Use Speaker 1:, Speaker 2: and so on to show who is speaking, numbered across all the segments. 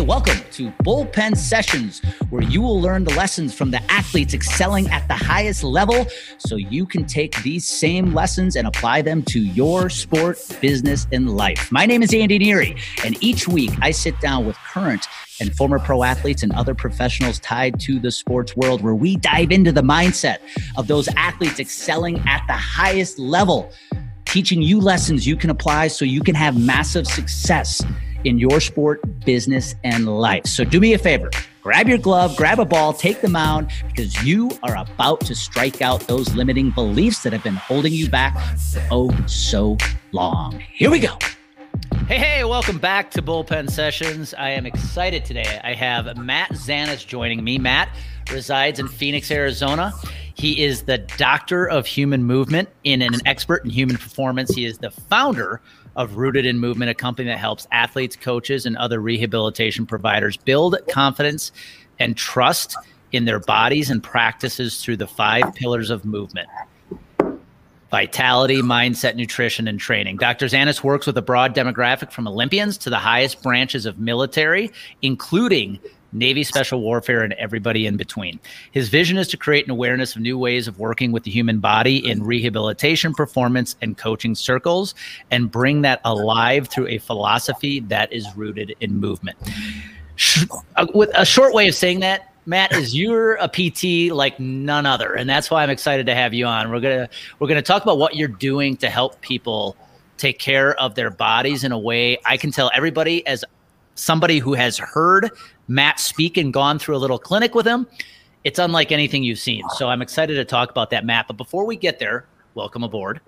Speaker 1: Hey, welcome to Bullpen Sessions, where you will learn the lessons from the athletes excelling at the highest level so you can take these same lessons and apply them to your sport, business, and life. My name is Andy Neary, and each week I sit down with current and former pro athletes and other professionals tied to the sports world where we dive into the mindset of those athletes excelling at the highest level, teaching you lessons you can apply so you can have massive success in your sport, business, and life. So do me a favor grab your glove, grab a ball, take the mound because you are about to strike out those limiting beliefs that have been holding you back for oh so long. Here we go. Hey, hey, welcome back to Bullpen Sessions. I am excited today. I have Matt Zanis joining me. Matt resides in Phoenix, Arizona. He is the doctor of human movement and an expert in human performance. He is the founder of Rooted in Movement, a company that helps athletes, coaches, and other rehabilitation providers build confidence and trust in their bodies and practices through the five pillars of movement vitality, mindset, nutrition, and training. Dr. Zanis works with a broad demographic from Olympians to the highest branches of military, including Navy Special Warfare, and everybody in between. His vision is to create an awareness of new ways of working with the human body in rehabilitation, performance, and coaching circles, and bring that alive through a philosophy that is rooted in movement. Uh, with a short way of saying that, Matt, is you're a PT like none other, and that's why I'm excited to have you on. We're gonna we're gonna talk about what you're doing to help people take care of their bodies in a way I can tell everybody as somebody who has heard Matt speak and gone through a little clinic with him. It's unlike anything you've seen. So I'm excited to talk about that, Matt. But before we get there, welcome aboard.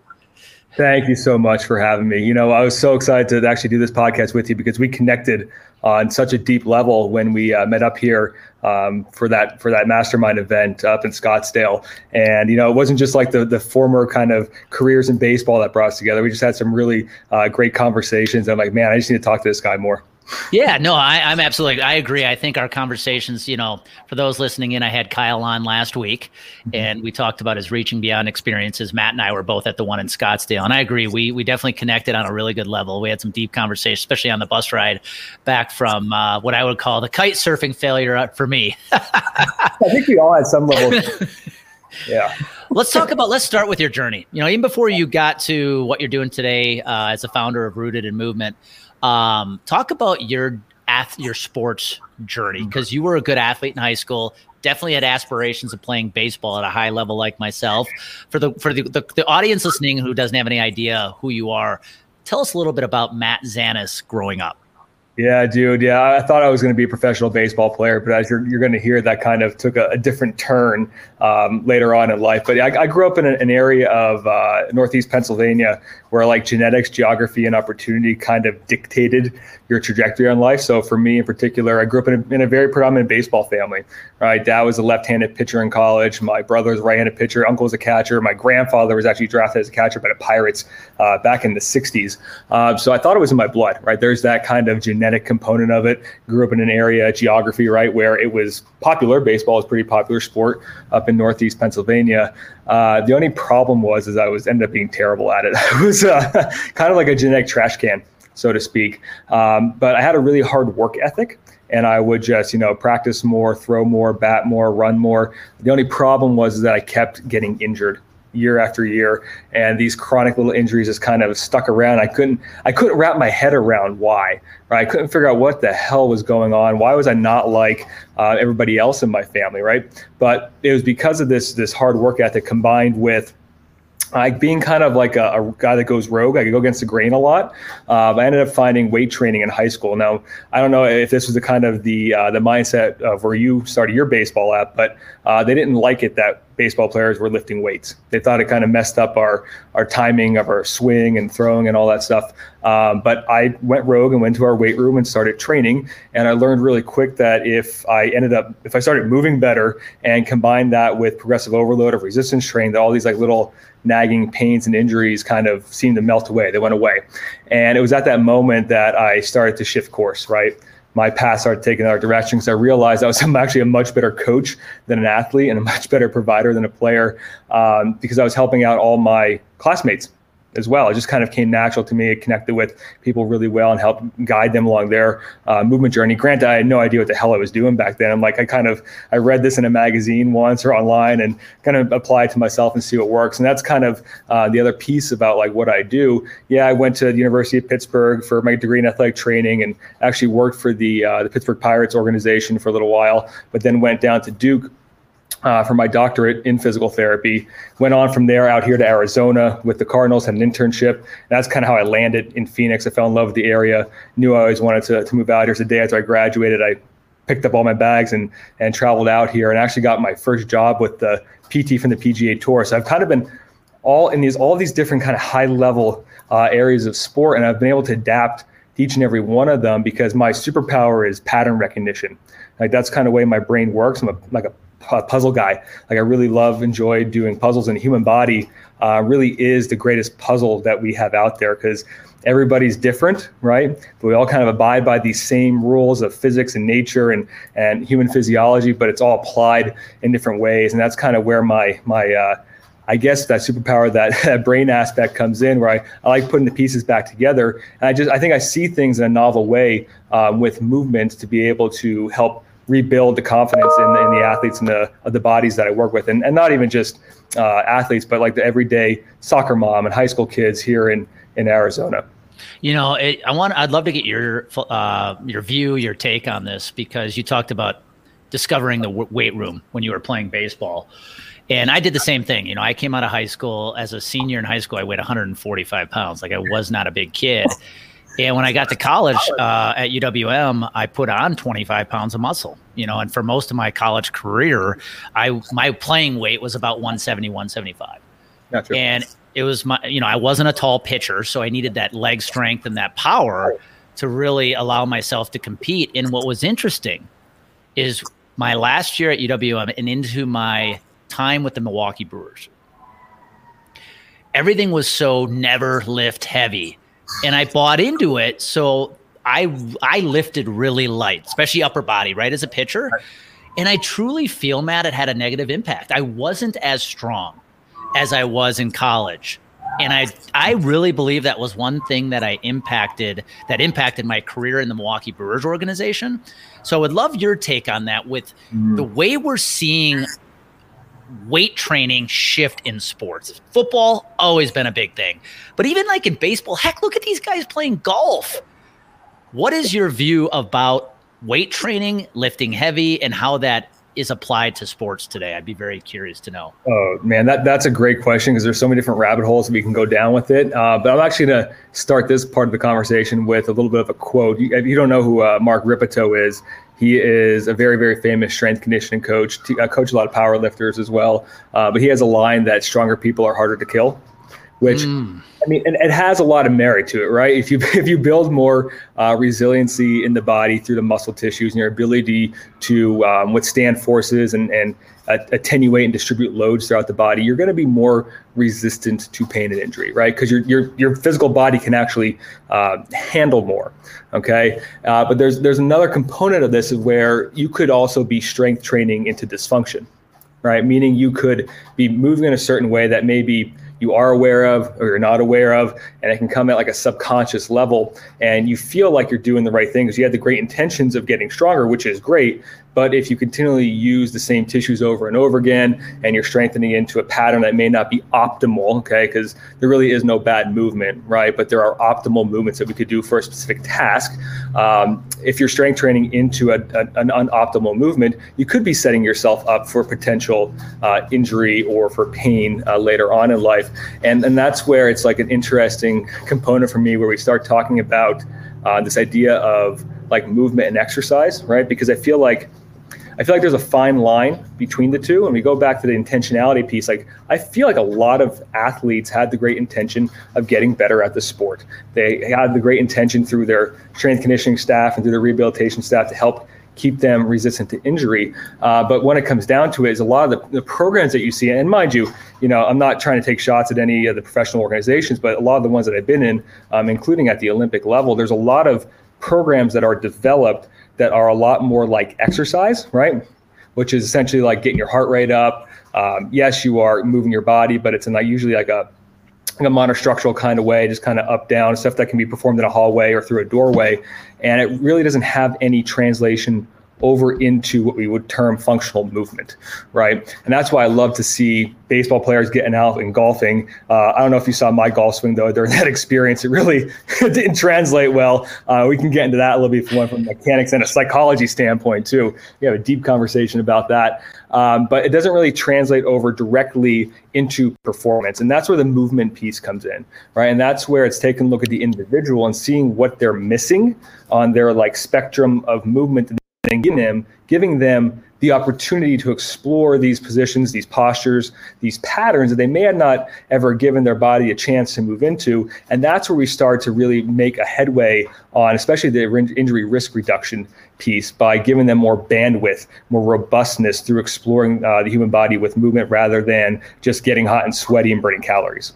Speaker 2: Thank you so much for having me. You know, I was so excited to actually do this podcast with you because we connected on such a deep level when we uh, met up here um, for that for that mastermind event up in Scottsdale. And you know, it wasn't just like the the former kind of careers in baseball that brought us together. We just had some really uh, great conversations. I'm like, man, I just need to talk to this guy more.
Speaker 1: Yeah, no, I, am absolutely. I agree. I think our conversations, you know, for those listening in, I had Kyle on last week, mm-hmm. and we talked about his reaching beyond experiences. Matt and I were both at the one in Scottsdale, and I agree. We we definitely connected on a really good level. We had some deep conversations, especially on the bus ride back from uh, what I would call the kite surfing failure for me.
Speaker 2: I think we all had some level. yeah.
Speaker 1: let's talk about. Let's start with your journey. You know, even before you got to what you're doing today uh, as a founder of Rooted in Movement um, talk about your ath- your sports journey because mm-hmm. you were a good athlete in high school. Definitely had aspirations of playing baseball at a high level like myself. For the for the, the, the audience listening who doesn't have any idea who you are, tell us a little bit about Matt Zanis growing up.
Speaker 2: Yeah, dude. Yeah, I thought I was going to be a professional baseball player, but as you're, you're going to hear, that kind of took a, a different turn um, later on in life. But I, I grew up in an area of uh, Northeast Pennsylvania where like genetics, geography, and opportunity kind of dictated your trajectory on life. So for me in particular, I grew up in a, in a very predominant baseball family. Right, dad was a left-handed pitcher in college. My brother was a right-handed pitcher. Uncle was a catcher. My grandfather was actually drafted as a catcher by the Pirates uh, back in the '60s. Uh, so I thought it was in my blood. Right, there's that kind of genetic component of it. Grew up in an area, geography, right, where it was popular. Baseball is pretty popular sport up in Northeast Pennsylvania. Uh, the only problem was, is I was ended up being terrible at it. I was uh, kind of like a genetic trash can so to speak. Um, but I had a really hard work ethic and I would just, you know, practice more, throw more, bat more, run more. The only problem was that I kept getting injured year after year and these chronic little injuries just kind of stuck around. I couldn't i couldn't wrap my head around why right? I couldn't figure out what the hell was going on. Why was i not like uh, everybody else in my family right? But it was because of this this hard work ethic combined with like being kind of like a, a, guy that goes rogue, I could go against the grain a lot. Uh, I ended up finding weight training in high school. Now, I don't know if this was the kind of the uh, the mindset of where you started your baseball at, but uh, they didn't like it that baseball players were lifting weights. They thought it kind of messed up our our timing of our swing and throwing and all that stuff. Um, but I went rogue and went to our weight room and started training. And I learned really quick that if I ended up if I started moving better and combined that with progressive overload of resistance training, that all these like little nagging pains and injuries kind of seemed to melt away. They went away. And it was at that moment that I started to shift course, right? My path started taking other direction because I realized I was actually a much better coach than an athlete and a much better provider than a player um, because I was helping out all my classmates as well. It just kind of came natural to me. It connected with people really well and helped guide them along their uh, movement journey. Granted, I had no idea what the hell I was doing back then. I'm like, I kind of, I read this in a magazine once or online and kind of apply it to myself and see what works. And that's kind of uh, the other piece about like what I do. Yeah, I went to the University of Pittsburgh for my degree in athletic training and actually worked for the uh, the Pittsburgh Pirates organization for a little while, but then went down to Duke uh, for my doctorate in physical therapy. Went on from there out here to Arizona with the Cardinals, had an internship. That's kind of how I landed in Phoenix. I fell in love with the area, knew I always wanted to, to move out here. So the day after I graduated, I picked up all my bags and, and traveled out here and actually got my first job with the PT from the PGA Tour. So I've kind of been all in these all these different kind of high level uh, areas of sport, and I've been able to adapt each and every one of them because my superpower is pattern recognition. Like that's kind of way my brain works. I'm a, like a puzzle guy. Like I really love, enjoy doing puzzles, and the human body uh, really is the greatest puzzle that we have out there because everybody's different, right? But we all kind of abide by these same rules of physics and nature and and human physiology, but it's all applied in different ways, and that's kind of where my my uh, I guess that superpower, that, brain aspect comes in, where I, I like putting the pieces back together, and I just I think I see things in a novel way um, with movement to be able to help rebuild the confidence in, in the athletes and the the bodies that I work with, and, and not even just uh, athletes, but like the everyday soccer mom and high school kids here in in Arizona.
Speaker 1: You know, it, I want I'd love to get your uh, your view, your take on this because you talked about discovering the w- weight room when you were playing baseball. And I did the same thing. You know, I came out of high school as a senior in high school. I weighed 145 pounds. Like I was not a big kid. And when I got to college uh, at UWM, I put on 25 pounds of muscle, you know, and for most of my college career, I my playing weight was about 170, 175. Gotcha. And it was my, you know, I wasn't a tall pitcher, so I needed that leg strength and that power to really allow myself to compete. And what was interesting is my last year at UWM and into my time with the Milwaukee Brewers. Everything was so never lift heavy and I bought into it. So I I lifted really light, especially upper body, right as a pitcher. And I truly feel, Matt, it had a negative impact. I wasn't as strong as I was in college. And I I really believe that was one thing that I impacted that impacted my career in the Milwaukee Brewers organization. So I would love your take on that with mm. the way we're seeing weight training shift in sports. Football always been a big thing, but even like in baseball, heck, look at these guys playing golf. What is your view about weight training, lifting heavy, and how that is applied to sports today? I'd be very curious to know.
Speaker 2: Oh man, that that's a great question because there's so many different rabbit holes we can go down with it. Uh, but I'm actually going to start this part of the conversation with a little bit of a quote. You, if you don't know who uh, Mark Rippetoe is, he is a very, very famous strength conditioning coach. I uh, coach a lot of power lifters as well. Uh, but he has a line that stronger people are harder to kill, which mm. I mean, and it has a lot of merit to it, right? If you if you build more uh, resiliency in the body through the muscle tissues and your ability to um, withstand forces and and attenuate and distribute loads throughout the body, you're going to be more resistant to pain and injury, right? Because your your your physical body can actually uh, handle more. Okay, uh, but there's there's another component of this is where you could also be strength training into dysfunction, right? Meaning you could be moving in a certain way that maybe you are aware of or you're not aware of, and it can come at like a subconscious level, and you feel like you're doing the right thing because you had the great intentions of getting stronger, which is great. But if you continually use the same tissues over and over again, and you're strengthening into a pattern that may not be optimal, okay, because there really is no bad movement, right? But there are optimal movements that we could do for a specific task. Um, if you're strength training into a, a, an unoptimal movement, you could be setting yourself up for potential uh, injury or for pain uh, later on in life. And, and that's where it's like an interesting component for me where we start talking about uh, this idea of like movement and exercise, right? Because I feel like I feel like there's a fine line between the two. And we go back to the intentionality piece. Like I feel like a lot of athletes had the great intention of getting better at the sport. They had the great intention through their strength conditioning staff and through their rehabilitation staff to help keep them resistant to injury. Uh, but when it comes down to it, is a lot of the, the, programs that you see, and mind you, you know, I'm not trying to take shots at any of the professional organizations, but a lot of the ones that I've been in, um, including at the Olympic level, there's a lot of programs that are developed that are a lot more like exercise, right? Which is essentially like getting your heart rate up. Um, yes, you are moving your body, but it's not usually like a a monostructural kind of way, just kind of up down stuff that can be performed in a hallway or through a doorway, and it really doesn't have any translation over into what we would term functional movement, right? And that's why I love to see baseball players getting out and golfing. Uh, I don't know if you saw my golf swing though during that experience. It really didn't translate well. Uh, we can get into that a little bit from, mechanics and a psychology standpoint too. We have a deep conversation about that. Um, but it doesn't really translate over directly into performance. And that's where the movement piece comes in, right? And that's where it's taking a look at the individual and seeing what they're missing on their like spectrum of movement and giving them giving them the opportunity to explore these positions, these postures, these patterns that they may have not ever given their body a chance to move into. And that's where we start to really make a headway on, especially the injury risk reduction piece, by giving them more bandwidth, more robustness through exploring uh, the human body with movement rather than just getting hot and sweaty and burning calories.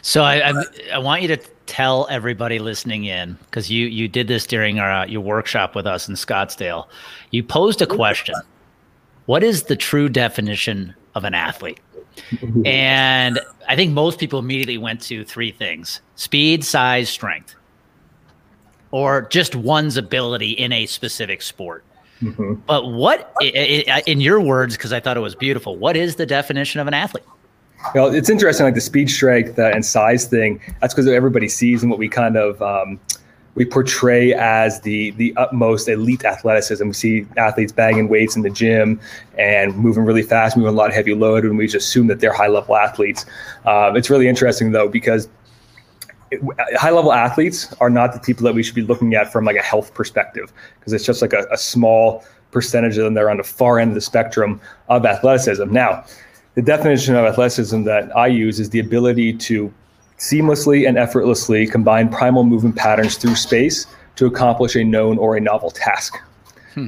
Speaker 1: So I, I, I want you to tell everybody listening in because you you did this during our uh, your workshop with us in Scottsdale. You posed a question: What is the true definition of an athlete? and I think most people immediately went to three things: speed, size, strength, or just one's ability in a specific sport. Mm-hmm. But what, in your words, because I thought it was beautiful, what is the definition of an athlete?
Speaker 2: Well, it's interesting, like the speed, strength, uh, and size thing. That's because everybody sees and what we kind of um, we portray as the the utmost elite athleticism. We see athletes banging weights in the gym and moving really fast, moving a lot of heavy load, and we just assume that they're high level athletes. Um, it's really interesting though because high level athletes are not the people that we should be looking at from like a health perspective because it's just like a, a small percentage of them that are on the far end of the spectrum of athleticism. Now the definition of athleticism that I use is the ability to seamlessly and effortlessly combine primal movement patterns through space to accomplish a known or a novel task. Hmm.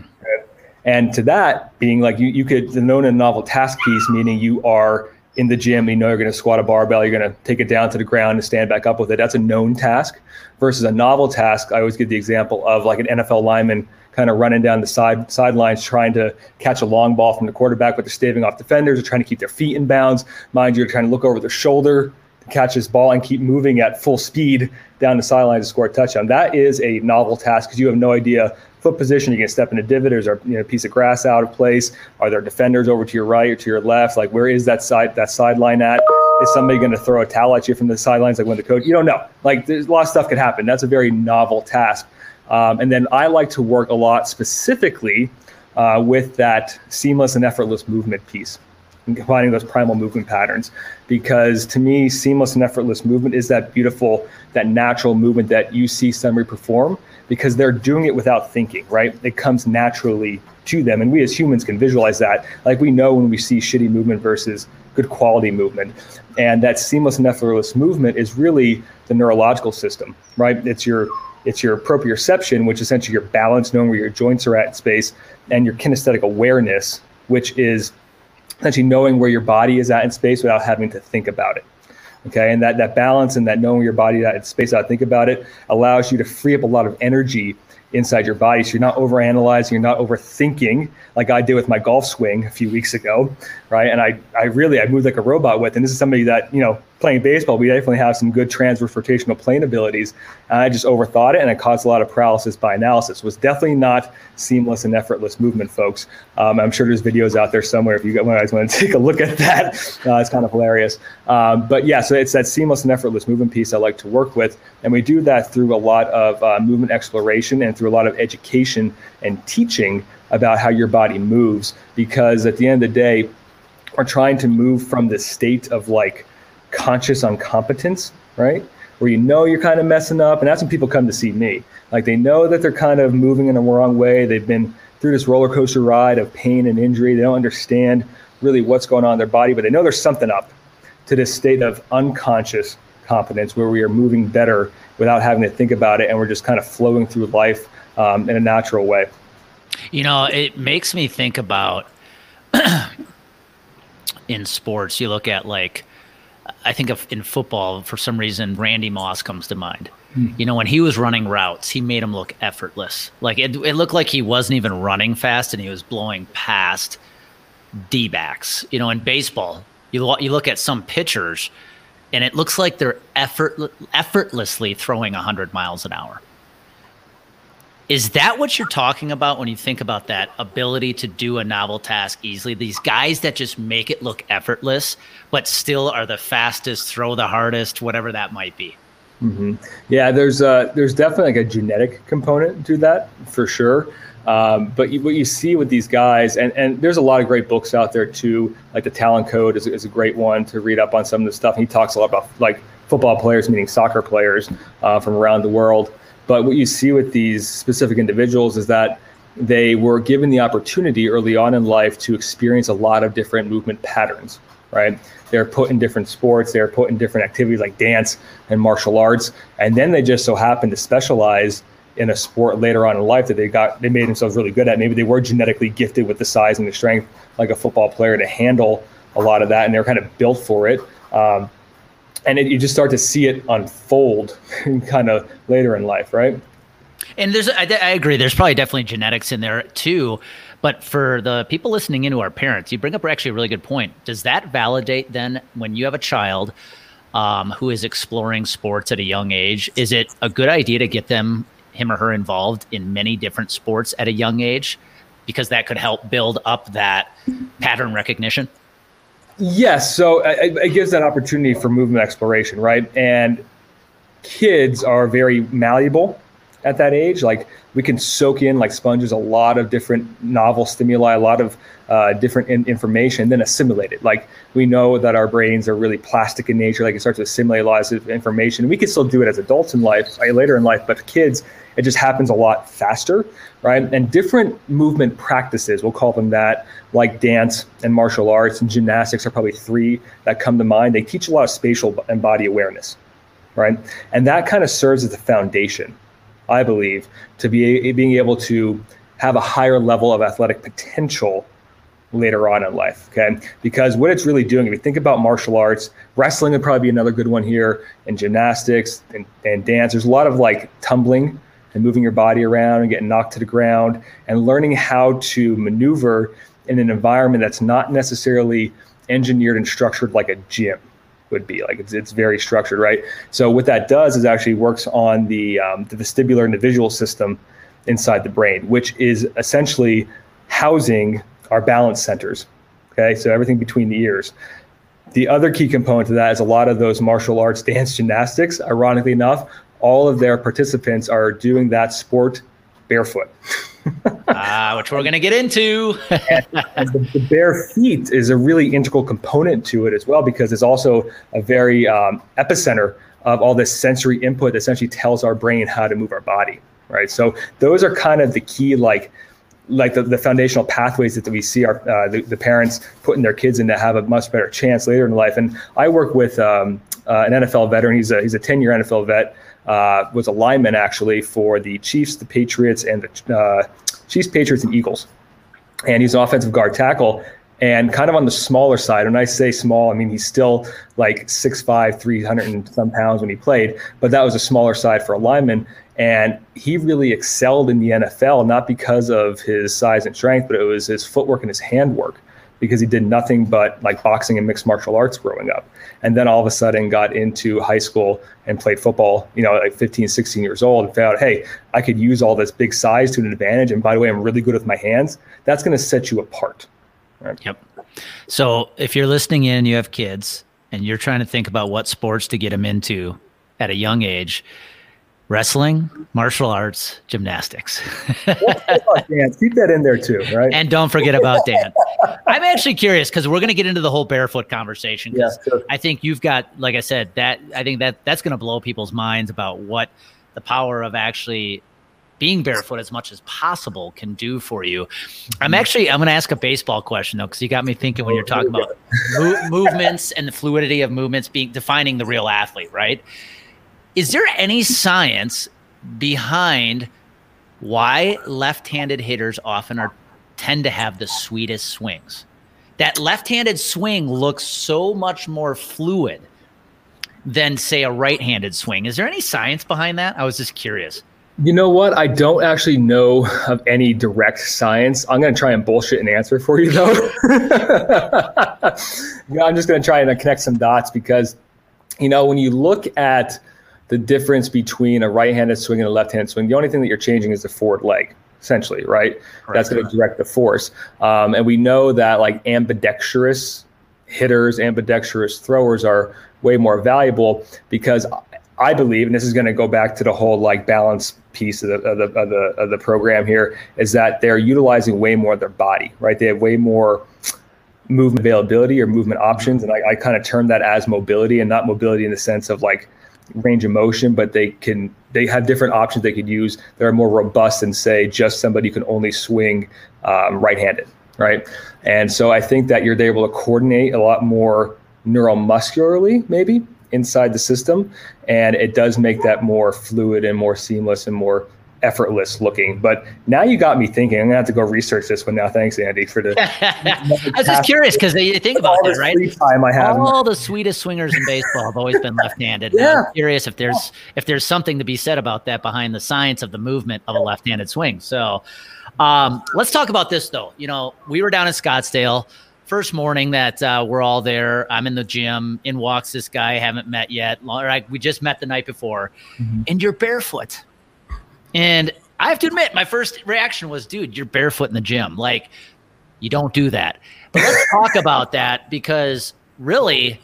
Speaker 2: And to that being like you, you could the known and novel task piece, meaning you are in the gym, you know you're going to squat a barbell, you're going to take it down to the ground and stand back up with it. That's a known task versus a novel task. I always give the example of like an NFL lineman kind of running down the side sidelines trying to catch a long ball from the quarterback, but they're staving off defenders, or trying to keep their feet in bounds. Mind you, they're trying to look over their shoulder to catch this ball and keep moving at full speed down the sideline to score a touchdown. That is a novel task because you have no idea foot position. You can step in a divot. Or is there you know, a piece of grass out of place? Are there defenders over to your right or to your left? Like where is that side that sideline at? Is somebody going to throw a towel at you from the sidelines? Like when the coach, you don't know. Like there's a lot of stuff could happen. That's a very novel task. Um, and then I like to work a lot specifically uh, with that seamless and effortless movement piece and combining those primal movement patterns. Because to me, seamless and effortless movement is that beautiful, that natural movement that you see somebody perform because they're doing it without thinking, right? It comes naturally to them. And we as humans can visualize that. Like we know when we see shitty movement versus good quality movement. And that seamless and effortless movement is really the neurological system, right? It's your it's your proprioception, which is essentially your balance, knowing where your joints are at in space, and your kinesthetic awareness, which is essentially knowing where your body is at in space without having to think about it. Okay, and that that balance and that knowing your body that in space without think about it allows you to free up a lot of energy inside your body. So you're not overanalyzing, you're not overthinking like I did with my golf swing a few weeks ago, right? And I, I really, I moved like a robot with, and this is somebody that, you know, playing baseball, we definitely have some good transverse rotational plane abilities. And I just overthought it and it caused a lot of paralysis by analysis. It was definitely not seamless and effortless movement, folks. Um, I'm sure there's videos out there somewhere if you guys want to take a look at that. Uh, it's kind of hilarious. Um, but yeah, so it's that seamless and effortless movement piece I like to work with. And we do that through a lot of uh, movement exploration and through a lot of education and teaching about how your body moves. Because at the end of the day, we're trying to move from the state of like conscious incompetence, right? Where you know you're kind of messing up. And that's when people come to see me. Like they know that they're kind of moving in the wrong way. They've been through this roller coaster ride of pain and injury. They don't understand really what's going on in their body, but they know there's something up to this state of unconscious competence where we are moving better without having to think about it and we're just kind of flowing through life um, in a natural way.
Speaker 1: You know, it makes me think about in sports, you look at like I think of in football, for some reason, Randy Moss comes to mind. Hmm. You know, when he was running routes, he made them look effortless. Like it, it looked like he wasn't even running fast and he was blowing past D backs. You know, in baseball, you, you look at some pitchers and it looks like they're effort effortlessly throwing 100 miles an hour. Is that what you're talking about when you think about that ability to do a novel task easily? These guys that just make it look effortless, but still are the fastest, throw the hardest, whatever that might be.
Speaker 2: Mm-hmm. Yeah, there's uh, there's definitely like a genetic component to that for sure. Um, but you, what you see with these guys, and, and there's a lot of great books out there too, like the Talent Code is, is a great one to read up on some of the stuff. And he talks a lot about like football players, meaning soccer players uh, from around the world. But what you see with these specific individuals is that they were given the opportunity early on in life to experience a lot of different movement patterns, right? They're put in different sports, they're put in different activities like dance and martial arts. And then they just so happen to specialize in a sport later on in life that they got they made themselves really good at. Maybe they were genetically gifted with the size and the strength like a football player to handle a lot of that, and they're kind of built for it. Um, and it, you just start to see it unfold kind of later in life, right?
Speaker 1: And there's, I, I, agree. There's probably definitely genetics in there too. But for the people listening into our parents, you bring up actually a really good point. Does that validate then when you have a child um, who is exploring sports at a young age? Is it a good idea to get them, him or her, involved in many different sports at a young age? Because that could help build up that pattern recognition.
Speaker 2: Yes, so it, it gives that opportunity for movement exploration, right? And kids are very malleable at that age. Like we can soak in like sponges a lot of different novel stimuli, a lot of uh, different in- information, then assimilate it. Like we know that our brains are really plastic in nature. Like it starts to assimilate a lot of information. We can still do it as adults in life, later in life, but kids, it just happens a lot faster, right? And different movement practices, we'll call them that, like dance and martial arts and gymnastics are probably three that come to mind. They teach a lot of spatial and body awareness, right? And that kind of serves as the foundation, I believe, to be being able to have a higher level of athletic potential later on in life. Okay. Because what it's really doing, if you think about martial arts, wrestling would probably be another good one here, and gymnastics and, and dance. There's a lot of like tumbling and moving your body around and getting knocked to the ground and learning how to maneuver in an environment that's not necessarily engineered and structured like a gym would be. Like it's, it's very structured right? So what that does is actually works on the um, the vestibular and the visual system inside the brain which is essentially housing our balance centers okay? So everything between the ears. The other key component to that is a lot of those martial arts dance gymnastics ironically enough all of their participants are doing that sport barefoot
Speaker 1: uh, which we're going to get into.
Speaker 2: and, and the, the, bare feet is a really integral component to it as well, because it's also a very um, epicenter of all this sensory input that essentially tells our brain how to move our body, right? So those are kind of the key, like, like the, the foundational pathways that we see our uh, the, the, parents putting their kids in to have a much better chance later in life. And I work with um, uh, an NFL veteran. He's a he's a 10 year NFL vet uh, was a lineman actually for the Chiefs, the Patriots, and the uh, Chiefs, Patriots, and Eagles. And he's an offensive guard tackle and kind of on the smaller side. When I say small, I mean he's still like 6'5, 300 and some pounds when he played, but that was a smaller side for a lineman. And he really excelled in the NFL, not because of his size and strength, but it was his footwork and his handwork because he did nothing but like boxing and mixed martial arts growing up. And then all of a sudden got into high school and played football, you know, like 15, 16 years old and found, hey, I could use all this big size to an advantage. And by the way, I'm really good with my hands. That's going to set you apart.
Speaker 1: Right? Yep. So if you're listening in, you have kids and you're trying to think about what sports to get them into at a young age, wrestling, martial arts, gymnastics.
Speaker 2: dance. Keep that in there too, right?
Speaker 1: And don't forget about dance. I'm actually curious because we're going to get into the whole barefoot conversation. Yeah, sure. I think you've got, like I said, that I think that that's going to blow people's minds about what the power of actually being barefoot as much as possible can do for you. I'm mm-hmm. actually I'm going to ask a baseball question though because you got me thinking when you're talking about mo- movements and the fluidity of movements being defining the real athlete, right? Is there any science behind why left-handed hitters often are tend to have the sweetest swings? That left-handed swing looks so much more fluid than say a right-handed swing. Is there any science behind that? I was just curious.
Speaker 2: You know what? I don't actually know of any direct science. I'm going to try and bullshit an answer for you, though. I'm just going to try and connect some dots because you know, when you look at the difference between a right-handed swing and a left-handed swing, the only thing that you're changing is the forward leg, essentially, right? That's going to direct the force. Um, and we know that like ambidextrous hitters, ambidextrous throwers are way more valuable because I believe, and this is going to go back to the whole like balance piece of the, of the, of the, of the program here, is that they're utilizing way more of their body, right? They have way more movement availability or movement options. And I, I kind of term that as mobility and not mobility in the sense of like range of motion, but they can they have different options they could use that are more robust than say just somebody who can only swing um, right-handed, right? And so I think that you're able to coordinate a lot more neuromuscularly, maybe inside the system, and it does make that more fluid and more seamless and more effortless looking. But now you got me thinking. I'm gonna have to go research this one now. Thanks, Andy, for the.
Speaker 1: I was just curious because you think about it, right?
Speaker 2: Time I have.
Speaker 1: All the sweetest swingers in baseball have always been left-handed. yeah. I'm curious if there's if there's something to be said about that behind the science of the movement of a left-handed swing. So, um, let's talk about this though. You know, we were down in Scottsdale. First morning that uh, we're all there, I'm in the gym. In walks this guy I haven't met yet. Like we just met the night before, mm-hmm. and you're barefoot and I have to admit, my first reaction was, dude, you're barefoot in the gym. Like, you don't do that. But let's talk about that because really,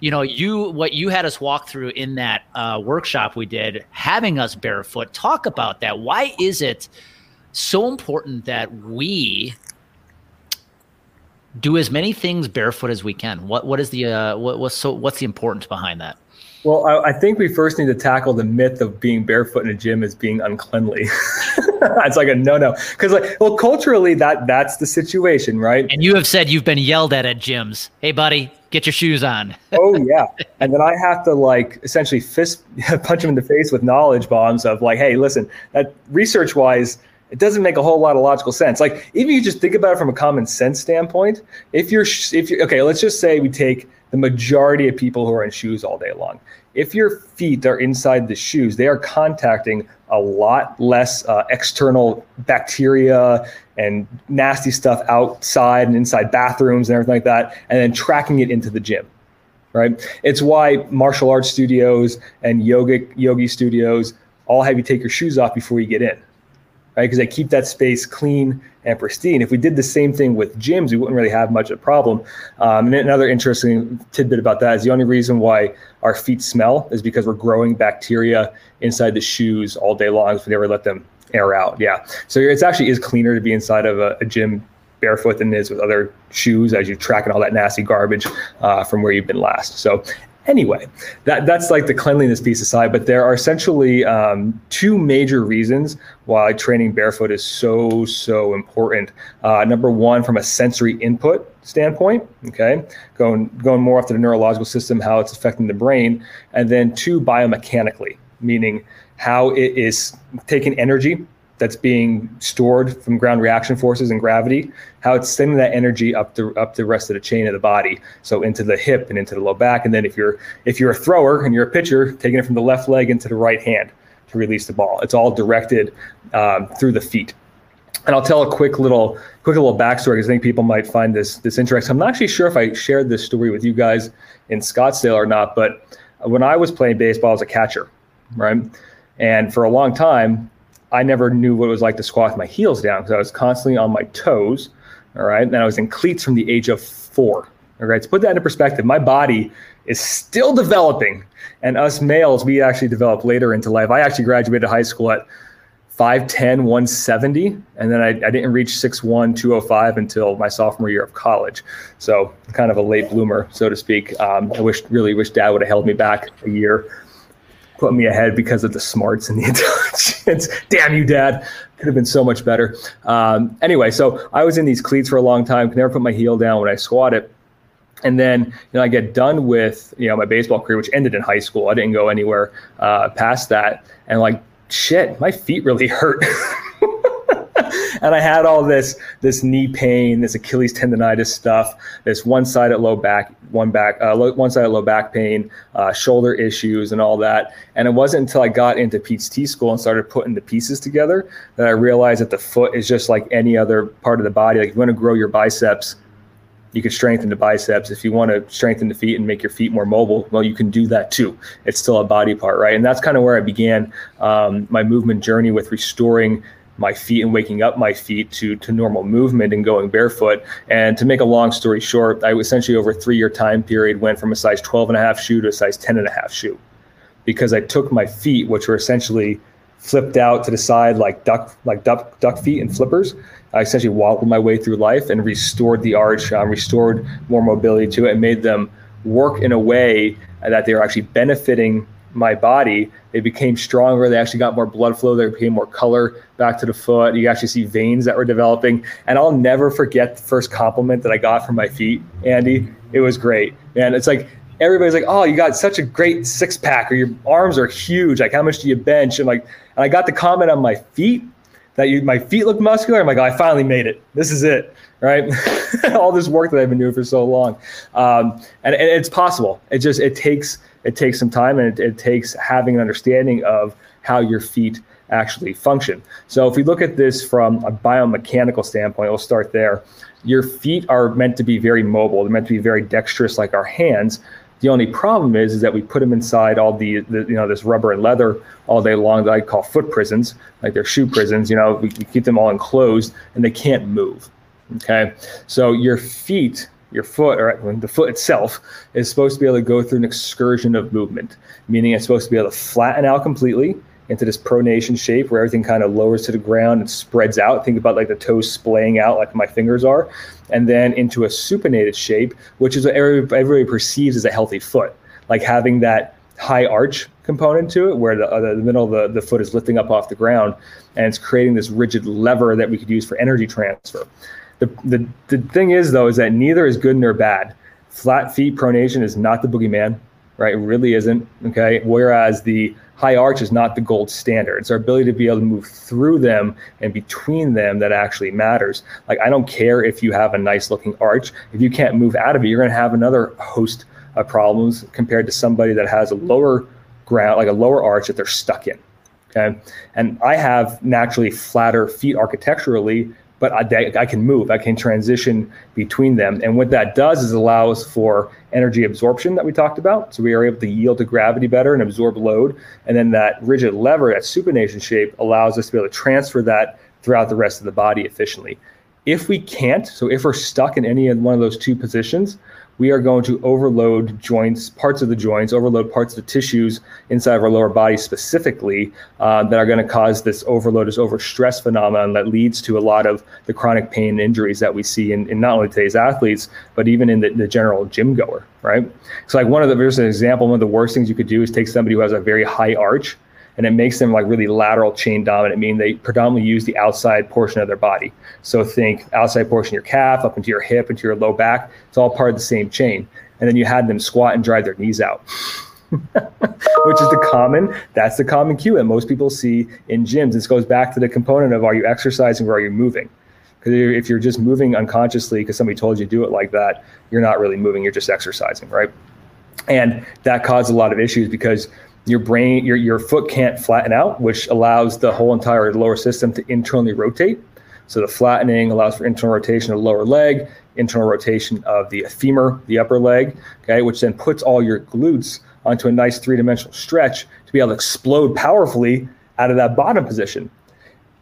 Speaker 1: you know, you what you had us walk through in that uh, workshop we did, having us barefoot. Talk about that. Why is it so important that we do as many things barefoot as we can? What what is the uh, what what's so what's the importance behind that?
Speaker 2: Well, I, I, think we first need to tackle the myth of being barefoot in a gym as being uncleanly. it's like a no-no because, like, well, culturally, that that's the situation, right?
Speaker 1: And you have said you've been yelled at at gyms. Hey, buddy, get your shoes on.
Speaker 2: oh yeah, and then I have to like essentially fist punch him in the face with knowledge bombs of like, hey, listen, that research-wise it doesn't make a whole lot of logical sense. Like even you just think about it from a common sense standpoint, if you're if you're okay, let's just say we take the majority of people who are in shoes all day long. If your feet are inside the shoes, they are contacting a lot less uh, external bacteria and nasty stuff outside and inside bathrooms and everything like that, and then tracking it into the gym. Right? It's why martial arts studios and yogic yogi studios all have you take your shoes off before you get in right? Because they keep that space clean and pristine. If we did the same thing with gyms, we wouldn't really have much of a problem. Um, and another interesting tidbit about that is the only reason why our feet smell is because we're growing bacteria inside the shoes all day long. If we never let them air out. Yeah. So it's actually is cleaner to be inside of a, a gym barefoot than it is with other shoes as you're tracking all that nasty garbage uh, from where you've been last. So Anyway, that that's like the cleanliness piece aside, but there are essentially um, two major reasons why training barefoot is so so important. Uh, number one, from a sensory input standpoint, okay, going going more after the neurological system, how it's affecting the brain, and then two, biomechanically, meaning how it is taking energy that's being stored from ground reaction forces and gravity, how it's sending that energy up the up the rest of the chain of the body, so into the hip and into the low back, and then if you're if you're a thrower and you're a pitcher, taking it from the left leg into the right hand to release the ball. It's all directed um, through the feet. And I'll tell a quick little quick little backstory because I think people might find this this interesting. I'm not actually sure if I shared this story with you guys in Scottsdale or not, but when I was playing baseball as a catcher, right, and for a long time I never knew what it was like to squat with my heels down because I was constantly on my toes. All right. And I was in cleats from the age of four. All right. To put that into perspective, my body is still developing. And us males, we actually develop later into life. I actually graduated high school at 5'10, 170. And then I, I didn't reach 6'1, 205 until my sophomore year of college. So kind of a late bloomer, so to speak. Um, I wish, really wish dad would have held me back a year put me ahead because of the smarts and the intelligence. Damn you, Dad. Could have been so much better. Um, anyway, so I was in these cleats for a long time. Could never put my heel down when I squatted. And then you know I get done with you know my baseball career, which ended in high school. I didn't go anywhere uh, past that. And like shit, my feet really hurt. and I had all this this knee pain, this Achilles tendonitis stuff, this one side at low back, one back, uh, one side at low back pain, uh, shoulder issues, and all that. And it wasn't until I got into PT school and started putting the pieces together that I realized that the foot is just like any other part of the body. Like if you want to grow your biceps, you can strengthen the biceps. If you want to strengthen the feet and make your feet more mobile, well, you can do that too. It's still a body part, right? And that's kind of where I began um, my movement journey with restoring my feet and waking up my feet to to normal movement and going barefoot. And to make a long story short, I essentially over a three year time period went from a size 12 and a half shoe to a size 10 and a half shoe because I took my feet, which were essentially flipped out to the side like duck like duck duck feet and flippers. I essentially wobbled my way through life and restored the arch, um, restored more mobility to it, and made them work in a way that they were actually benefiting my body. They became stronger. They actually got more blood flow. They became more color back to the foot. You actually see veins that were developing. And I'll never forget the first compliment that I got from my feet, Andy. It was great. And it's like everybody's like, "Oh, you got such a great six pack, or your arms are huge. Like, how much do you bench?" And like, and I got the comment on my feet that you, my feet look muscular. I'm like, oh, I finally made it. This is it, right? All this work that I've been doing for so long, um, and, and, it's possible. It just it takes it takes some time, and it, it takes having an understanding of how your feet actually function. So if we look at this from a biomechanical standpoint, we'll start there. Your feet are meant to be very mobile. They're meant to be very dexterous, like our hands. The only problem is, is that we put them inside all the, the, you know this rubber and leather all day long that I call foot prisons, like they're shoe prisons. You know, we, we keep them all enclosed and they can't move. Okay, so your feet, your foot, or the foot itself, is supposed to be able to go through an excursion of movement, meaning it's supposed to be able to flatten out completely into this pronation shape where everything kind of lowers to the ground and spreads out. Think about like the toes splaying out like my fingers are, and then into a supinated shape, which is what everybody perceives as a healthy foot, like having that high arch component to it where the, uh, the middle of the, the foot is lifting up off the ground and it's creating this rigid lever that we could use for energy transfer. The, the, the thing is, though, is that neither is good nor bad. Flat feet pronation is not the boogeyman, right? It really isn't. Okay. Whereas the high arch is not the gold standard. It's our ability to be able to move through them and between them that actually matters. Like, I don't care if you have a nice looking arch. If you can't move out of it, you're going to have another host of problems compared to somebody that has a lower ground, like a lower arch that they're stuck in. Okay. And I have naturally flatter feet architecturally but I, I, can move. I can transition between them. And what that does is allows for energy absorption that we talked about. So we are able to yield to gravity better and absorb load. And then that rigid lever, that supination shape, allows us to be able to transfer that throughout the rest of the body efficiently. If we can't, so if we're stuck in any one of those two positions, we are going to overload joints, parts of the joints, overload parts of the tissues inside of our lower body specifically uh, that are going to cause this overload, this overstress phenomenon that leads to a lot of the chronic pain and injuries that we see in, in not only today's athletes, but even in the, the general gym goer, right? So, like one of the, there's an example, one of the worst things you could do is take somebody who has a very high arch and it makes them like really lateral chain dominant, meaning they predominantly use the outside portion of their body. So think outside portion of your calf, up into your hip, into your low back. It's all part of the same chain. And then you had them squat and drive their knees out. which is the common that's the common cue that most people see in gyms this goes back to the component of are you exercising or are you moving because if you're just moving unconsciously because somebody told you to do it like that you're not really moving you're just exercising right and that caused a lot of issues because your brain, your, your foot can't flatten out, which allows the whole entire lower system to internally rotate. So the flattening allows for internal rotation of the lower leg, internal rotation of the femur, the upper leg, okay, which then puts all your glutes onto a nice three-dimensional stretch to be able to explode powerfully out of that bottom position.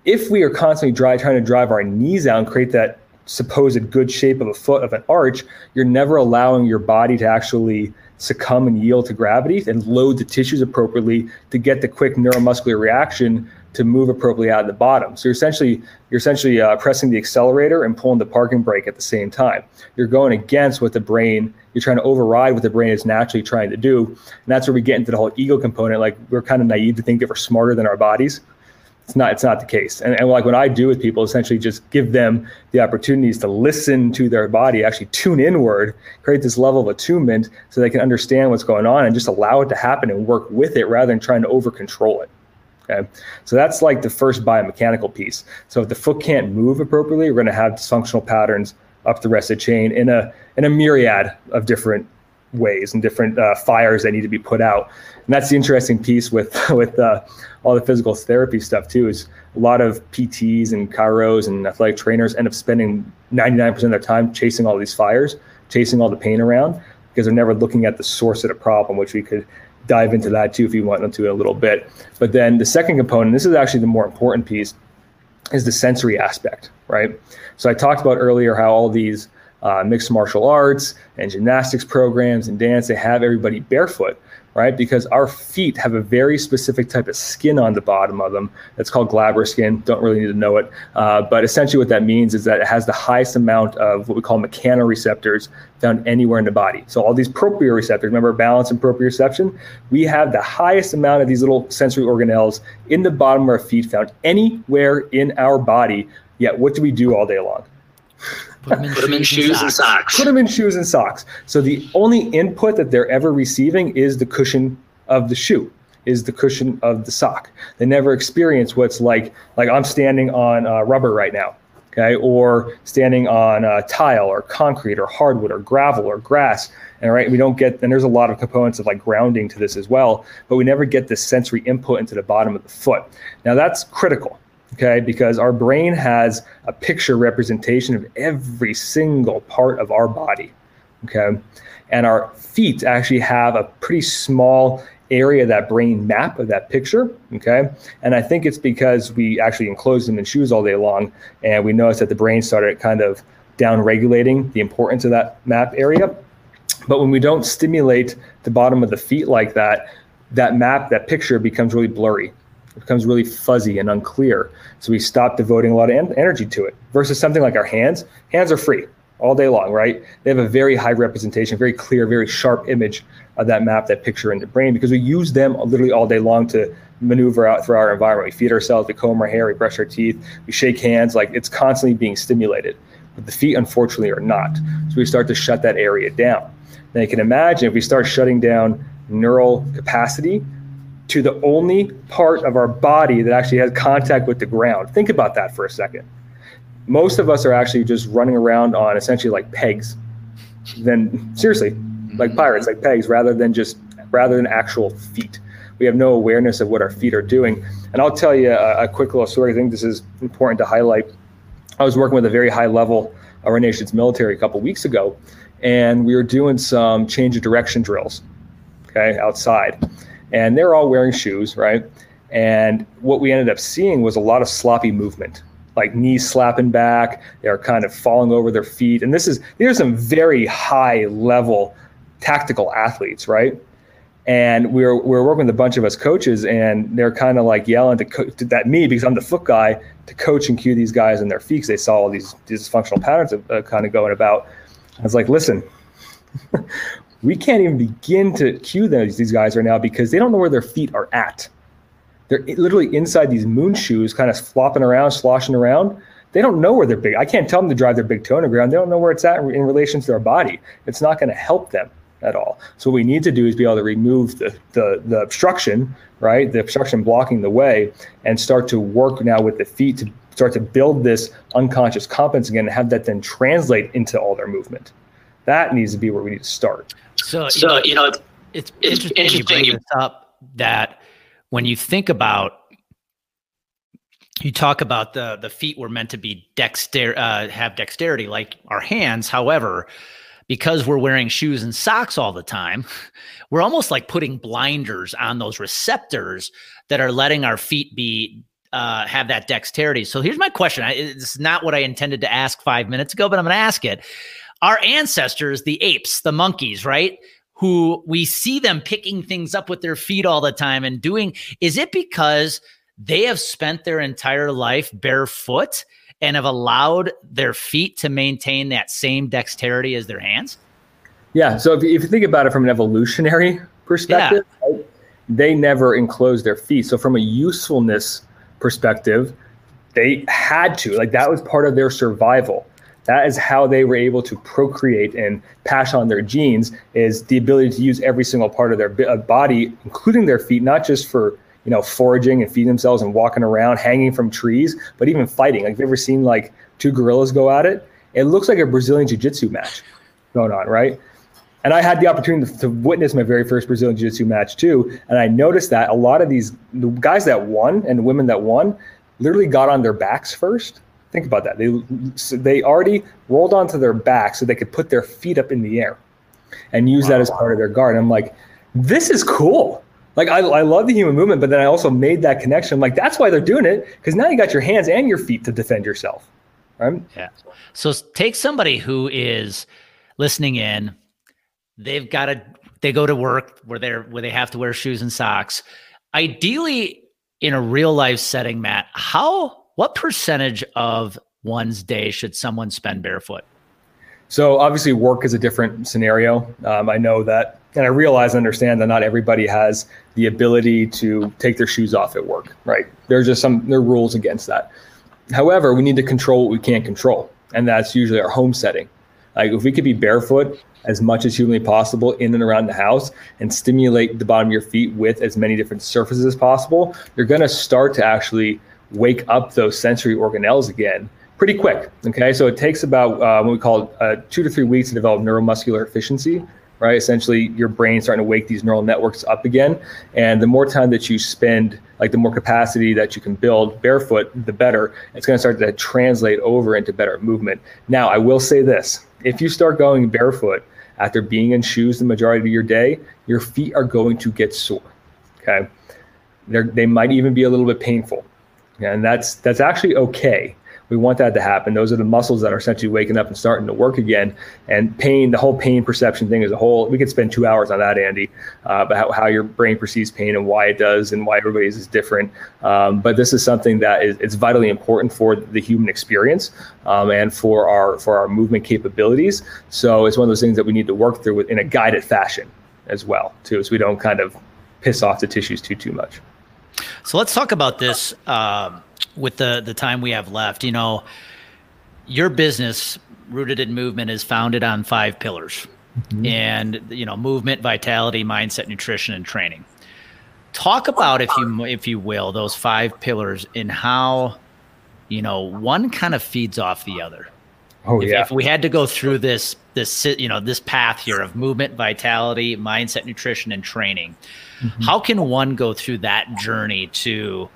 Speaker 2: If we are constantly dry, trying to drive our knees out and create that supposed good shape of a foot of an arch, you're never allowing your body to actually succumb and yield to gravity and load the tissues appropriately to get the quick neuromuscular reaction to move appropriately out of the bottom. So you're essentially you're essentially uh, pressing the accelerator and pulling the parking brake at the same time. You're going against what the brain you're trying to override what the brain is naturally trying to do, and that's where we get into the whole ego component. Like we're kind of naive to think that we're smarter than our bodies it's not it's not the case. And, and like what i do with people essentially just give them the opportunities to listen to their body actually tune inward create this level of attunement so they can understand what's going on and just allow it to happen and work with it rather than trying to over control it. Okay? So that's like the first biomechanical piece. So if the foot can't move appropriately we're going to have dysfunctional patterns up the rest of the chain in a in a myriad of different ways and different uh, fires that need to be put out. And that's the interesting piece with with uh, all the physical therapy stuff too. Is a lot of PTs and chiros and athletic trainers end up spending 99% of their time chasing all these fires, chasing all the pain around because they're never looking at the source of the problem, which we could dive into that too if you want to in a little bit. But then the second component, this is actually the more important piece, is the sensory aspect, right? So I talked about earlier how all these uh, mixed martial arts and gymnastics programs and dance, they have everybody barefoot right? Because our feet have a very specific type of skin on the bottom of them. It's called glabrous skin. Don't really need to know it. Uh, but essentially, what that means is that it has the highest amount of what we call mechanoreceptors found anywhere in the body. So, all these proprioceptors, remember balance and proprioception? We have the highest amount of these little sensory organelles in the bottom of our feet found anywhere in our body. Yet, what do we do all day long?
Speaker 3: Put them in, Put them in shoes, and, socks.
Speaker 2: Put them in shoes and socks. So the only input that they're ever receiving is the cushion of the shoe, is the cushion of the sock. They never experience what's like, like I'm standing on uh, rubber right now, okay, or standing on uh, tile or concrete or hardwood or gravel or grass. And right, we don't get, and there's a lot of components of like grounding to this as well, but we never get this sensory input into the bottom of the foot. Now that's critical okay because our brain has a picture representation of every single part of our body okay? And our feet actually have a pretty small area that brain map of that picture okay? And i think it's because we actually enclose them in shoes all day long and we noticed that the brain started kind of down regulating the importance of that map area. But when we don't stimulate the bottom of the feet like that that map that picture becomes really blurry becomes really fuzzy and unclear. So we stop devoting a lot of en- energy to it. Versus something like our hands. Hands are free all day long, right? They have a very high representation, very clear, very sharp image of that map, that picture in the brain, because we use them literally all day long to maneuver out through our environment. We feed ourselves, we comb our hair, we brush our teeth, we shake hands. Like it's constantly being stimulated. But the feet, unfortunately, are not. So we start to shut that area down. Now you can imagine if we start shutting down neural capacity, to the only part of our body that actually has contact with the ground. Think about that for a second. Most of us are actually just running around on essentially like pegs. Then seriously, like mm-hmm. pirates, like pegs, rather than just rather than actual feet. We have no awareness of what our feet are doing. And I'll tell you a, a quick little story. I think this is important to highlight. I was working with a very high level of our nation's military a couple weeks ago, and we were doing some change of direction drills, okay, outside and they're all wearing shoes, right? And what we ended up seeing was a lot of sloppy movement, like knees slapping back. They're kind of falling over their feet. And this is, these are some very high level tactical athletes, right? And we were, we were working with a bunch of us coaches, and they're kind of like yelling to, co- to that me because I'm the foot guy to coach and cue these guys in their feet because they saw all these dysfunctional patterns of, uh, kind of going about. I was like, listen, we can't even begin to cue those, these guys right now because they don't know where their feet are at. They're literally inside these moon shoes, kind of flopping around, sloshing around. They don't know where they're big. I can't tell them to drive their big toe on the ground. They don't know where it's at in, in relation to their body. It's not going to help them at all. So what we need to do is be able to remove the, the, the obstruction, right? The obstruction blocking the way and start to work now with the feet to start to build this unconscious competence again and have that then translate into all their movement. That needs to be where we need to start.
Speaker 3: So, so you know, you know it's, it's, it's interesting, interesting you bring this up that when you think about you talk about the the feet were meant to be dexter uh, have dexterity like our hands. However because we're wearing shoes and socks all the time we're almost like putting blinders on those receptors that are letting our feet be uh, have that dexterity. So here's my question. I, it's not what i intended to ask five minutes ago but i'm going to ask it our ancestors, the apes, the monkeys, right? Who we see them picking things up with their feet all the time and doing, is it because they have spent their entire life barefoot and have allowed their feet to maintain that same dexterity as their hands?
Speaker 2: Yeah. So if, if you think about it from an evolutionary perspective, yeah. right, they never enclosed their feet. So from a usefulness perspective, they had to, like, that was part of their survival that is how they were able to procreate and pass on their genes is the ability to use every single part of their body including their feet not just for you know foraging and feeding themselves and walking around hanging from trees but even fighting like have you ever seen like two gorillas go at it it looks like a brazilian jiu-jitsu match going on right And I had the opportunity to, witness my very first Brazilian Jiu Jitsu match too. And I noticed that a lot of these the guys that won and women that won literally got on their backs first. Think about that. They so they already rolled onto their back so they could put their feet up in the air and use wow. that as part of their guard. And I'm like, this is cool. Like I, I love the human movement, but then I also made that connection. I'm like, that's why they're doing it because now you got your hands and your feet to defend yourself. Right?
Speaker 1: Yeah. So take somebody who is listening in. They've got to they go to work where they're where they have to wear shoes and socks. Ideally, in a real life setting, Matt, how what percentage of one's day should someone spend barefoot?
Speaker 2: So obviously, work is a different scenario. Um, I know that, and I realize and understand that not everybody has the ability to take their shoes off at work. Right? There's just some there are rules against that. However, we need to control what we can't control, and that's usually our home setting. Like if we could be barefoot as much as humanly possible in and around the house and stimulate the bottom of your feet with as many different surfaces as possible, you're going to start to actually wake up those sensory organelles again pretty quick. Okay, so it takes about uh, what we call uh, two to three weeks to develop neuromuscular efficiency. Right, essentially, your brain starting to wake these neural networks up again, and the more time that you spend, like the more capacity that you can build barefoot, the better. It's going to start to translate over into better movement. Now, I will say this: if you start going barefoot after being in shoes the majority of your day, your feet are going to get sore. Okay, They're, they might even be a little bit painful, and that's that's actually okay we want that to happen. Those are the muscles that are essentially waking up and starting to work again. And pain, the whole pain perception thing as a whole, we could spend two hours on that, Andy, uh, about how, how, your brain perceives pain and why it does and why everybody's is different. Um, but this is something that is it's vitally important for the human experience um, and for our for our movement capabilities. So it's one of those things that we need to work through in a guided fashion as well, too, so we don't kind of piss off the tissues too too much.
Speaker 1: So let's talk about this. Um, with the the time we have left, you know, your business rooted in movement is founded on five pillars. Mm-hmm. And you know, movement, vitality, mindset, nutrition and training. Talk about if you if you will those five pillars and how you know, one kind of feeds off the other.
Speaker 2: Oh
Speaker 1: if,
Speaker 2: yeah.
Speaker 1: If we had to go through this this you know, this path here of movement, vitality, mindset, nutrition and training, mm-hmm. how can one go through that journey to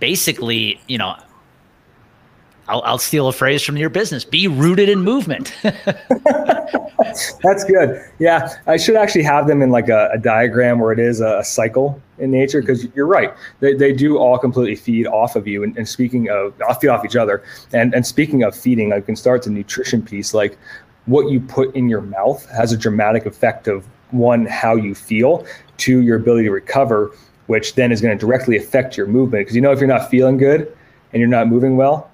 Speaker 1: basically, you know, I'll, I'll, steal a phrase from your business be rooted in movement?
Speaker 2: That's good. Yeah i should actually have them in like a, a diagram where it is a, a cycle in nature because you're right. They, they do all completely feed off of you and, and speaking of i'll feed off each other and and speaking of feeding i can start the nutrition piece like what you put in your mouth has a dramatic effect of one how you feel to your ability to recover which then is going to directly affect your movement. Because you know, if you're not feeling good and you're not moving well,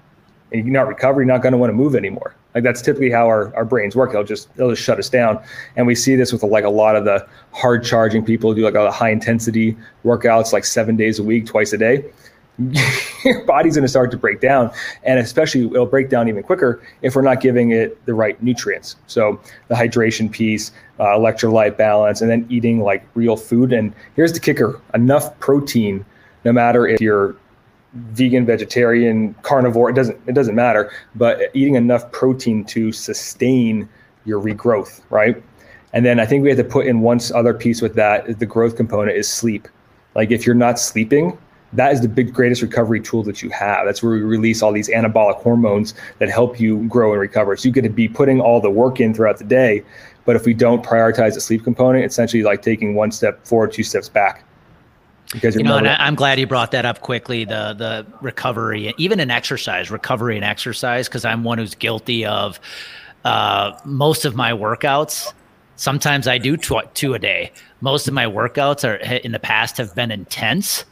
Speaker 2: and you're not recovering, you're not going to want to move anymore. Like that's typically how our, our brains work. They'll just they'll just shut us down. And we see this with like a lot of the hard charging people who do like a high intensity workouts like seven days a week, twice a day. your body's going to start to break down and especially it'll break down even quicker if we're not giving it the right nutrients. So the hydration piece uh, electrolyte balance and then eating like real food. And here's the kicker enough protein no matter if you're vegan vegetarian carnivore it doesn't it doesn't matter but eating enough protein to sustain your regrowth right? And then i think we have to put in one other piece with that the growth component is sleep. Like if you're not sleeping that is the big greatest recovery tool that you have. That's where we release all these anabolic hormones that help you grow and recover. So you get to be putting all the work in throughout the day, but if we don't prioritize the sleep component, it's essentially like taking one step forward, two steps back.
Speaker 1: Because you know, and I'm glad you brought that up quickly. The the recovery, even in exercise, recovery and exercise, because I'm one who's guilty of uh, most of my workouts. Sometimes I do tw- two a day. Most of my workouts are in the past have been intense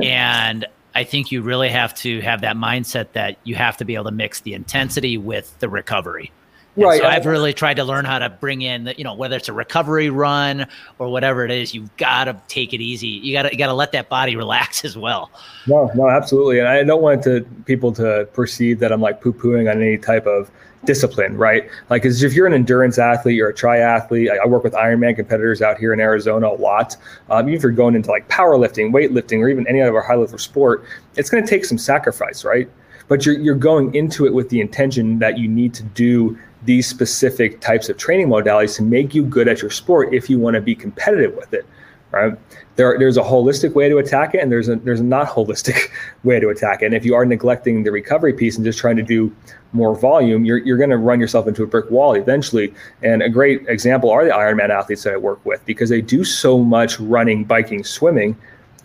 Speaker 1: and I think you really have to have that mindset that you have to be able to mix the intensity with the recovery. And right. So I've really tried to learn how to bring in the, you know, whether it's a recovery run or whatever it is, you've got to take it easy. You got to, you got to let that body relax as well.
Speaker 2: No, no, absolutely. And I don't want to people to perceive that I'm like poo pooing on any type of discipline, right? Like, if you're an endurance athlete, you're a triathlete. I, I work with Ironman competitors out here in Arizona a lot. Um, even if you're going into like powerlifting, weightlifting, or even any other high level sport, it's going to take some sacrifice, right? But you're you're going into it with the intention that you need to do these specific types of training modalities to make you good at your sport if you want to be competitive with it right there, there's a holistic way to attack it and there's a there's a not holistic way to attack it. And if you are neglecting the recovery piece and just trying to do more volume you're, you're going to run yourself into a brick wall eventually. And a great example are the ironman athletes that i work with because they do so much running biking swimming.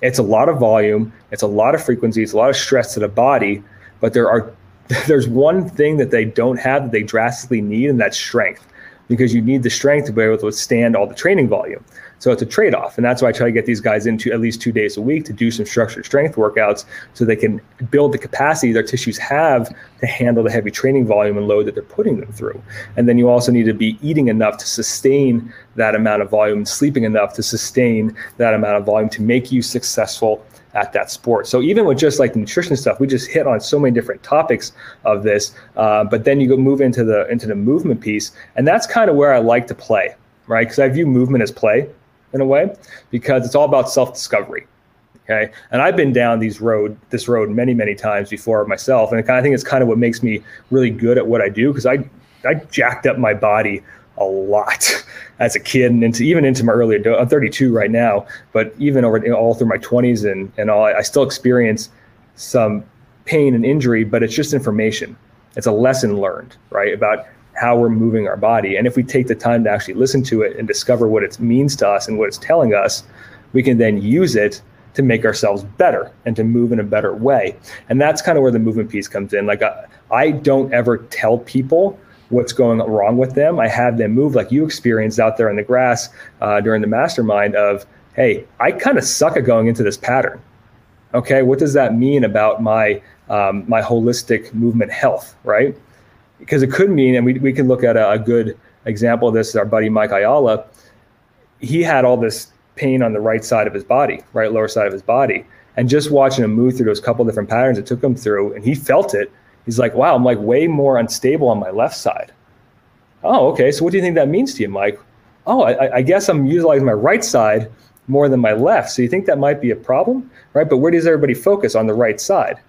Speaker 2: It's a lot of volume it's a lot of frequency it's a lot of stress to the body but there are there's one thing that they don't have that they drastically need and that's strength. Because you need the strength to be able to withstand all the training volume so it's a trade off. And that's why I try to get these guys into at least two days a week to do some structured strength workouts so they can build the capacity their tissues have to handle the heavy training volume and load that they're putting them through. And then you also need to be eating enough to sustain that amount of volume, sleeping enough to sustain that amount of volume to make you successful at that sport. So even with just like the nutrition stuff, we just hit on so many different topics of this. Uh, but then you go move into the into the movement piece, and that's kind of where I like to play, right? Because I view movement as play in a way because it's all about self-discovery okay? And i've been down these road this road many many times before myself and i think it's kind of what makes me really good at what i do because i i jacked up my body a lot as a kid and into even into my early i'm 32 right now but even over you know, all through my 20s and and all i still experience some pain and injury but it's just information. It's a lesson learned right about how we're moving our body. And if we take the time to actually listen to it and discover what it means to us and what it's telling us, we can then use it to make ourselves better and to move in a better way. And that's kind of where the movement piece comes in. Like, I, I don't ever tell people what's going wrong with them. I have them move like you experienced out there in the grass uh, during the mastermind of, hey, I kind of suck at going into this pattern. Okay, what does that mean about my um, my holistic movement health, right? Because it could mean, and we, we can look at a, a good example of this is our buddy Mike Ayala. He had all this pain on the right side of his body, right lower side of his body. And just watching him move through those couple different patterns it took him through, and he felt it. He's like, wow, I'm like way more unstable on my left side. Oh, okay. So what do you think that means to you, Mike? Oh, I, I guess I'm utilizing my right side more than my left. So you think that might be a problem, right? But where does everybody focus on the right side?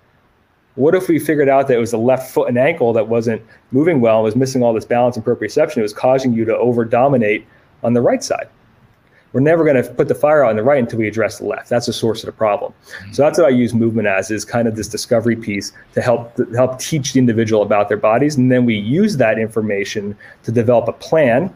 Speaker 2: What if we figured out that it was the left foot and ankle that wasn't moving well, and was missing all this balance and proprioception? It was causing you to over dominate on the right side. We're never going to put the fire out on the right until we address the left. That's the source of the problem. Mm-hmm. So that's what I use movement as is kind of this discovery piece to help to help teach the individual about their bodies, and then we use that information to develop a plan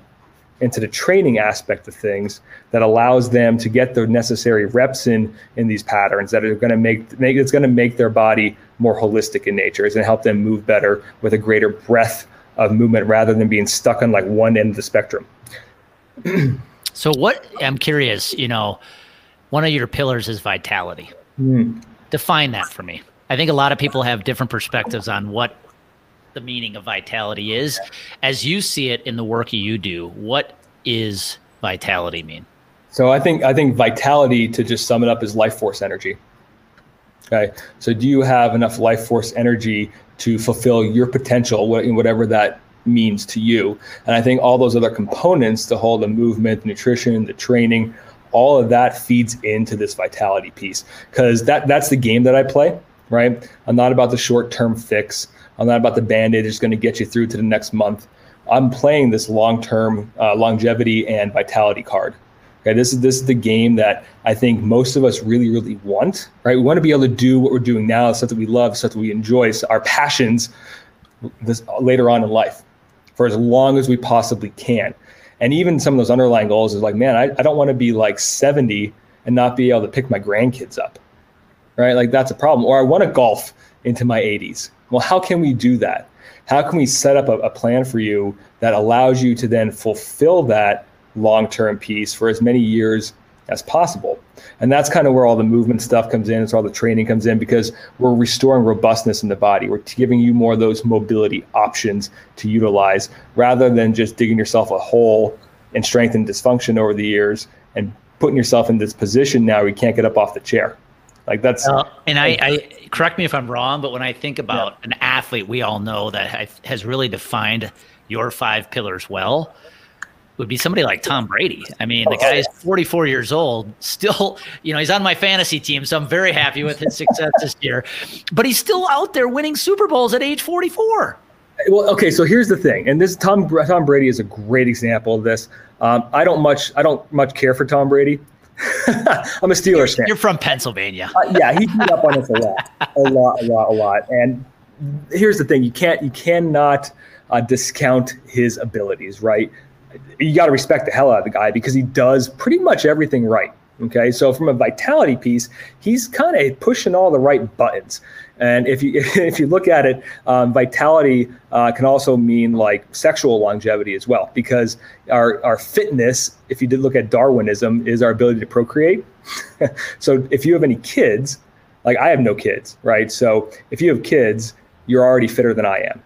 Speaker 2: into the training aspect of things that allows them to get the necessary reps in in these patterns that are going to make, make it's going to make their body more holistic in nature. It's going to help them move better with a greater breadth of movement rather than being stuck on like one end of the spectrum.
Speaker 3: so what I'm curious, you know, one of your pillars is vitality. Mm. Define that for me. I think a lot of people have different perspectives on what the meaning of vitality is. As you see it in the work you do, what is vitality mean?
Speaker 2: So I think I think vitality to just sum it up is life force energy. Okay. So do you have enough life force energy to fulfill your potential, whatever that means to you? And I think all those other components, the whole the movement, the nutrition, the training, all of that feeds into this vitality piece because that that's the game that I play. Right. I'm not about the short term fix. I'm not about the band aid that's going to get you through to the next month. I'm playing this long term uh, longevity and vitality card. Okay, this is this is the game that I think most of us really, really want. Right, we want to be able to do what we're doing now, stuff that we love, stuff that we enjoy, so our passions, this later on in life, for as long as we possibly can. And even some of those underlying goals is like, man, I, I don't want to be like 70 and not be able to pick my grandkids up. Right, like that's a problem. Or I want to golf into my 80s. Well, how can we do that? How can we set up a, a plan for you that allows you to then fulfill that long term piece for as many years as possible. And that's kind of where all the movement stuff comes in. It's where all the training comes in because we're restoring robustness in the body. We're giving you more of those mobility options to utilize rather than just digging yourself a hole and strength and dysfunction over the years and putting yourself in this position now where you can't get up off the chair. Like that's. Uh,
Speaker 3: and I, I, correct me if I'm wrong, but when I think about yeah. an athlete, we all know that has really defined your five pillars well would be somebody like Tom Brady. I mean, the guy is 44 years old, still, you know, he's on my fantasy team, so I'm very happy with his success this year. But he's still out there winning Super Bowls at age 44.
Speaker 2: Well, okay, so here's the thing, and this Tom Tom Brady is a great example of this. Um, I don't much I don't much care for Tom Brady. I'm a Steelers
Speaker 1: fan. You're from Pennsylvania.
Speaker 2: uh, yeah, he beat up on us a lot, a lot, a lot, a lot. And here's the thing: you can't, you cannot uh, discount his abilities. Right? You got to respect the hell out of the guy because he does pretty much everything right. Okay, so from a vitality piece, he's kind of pushing all the right buttons. And if you if you look at it, um, vitality uh, can also mean like sexual longevity as well, because our our fitness, if you did look at Darwinism, is our ability to procreate. so if you have any kids, like I have no kids, right? So if you have kids, you're already fitter than I am,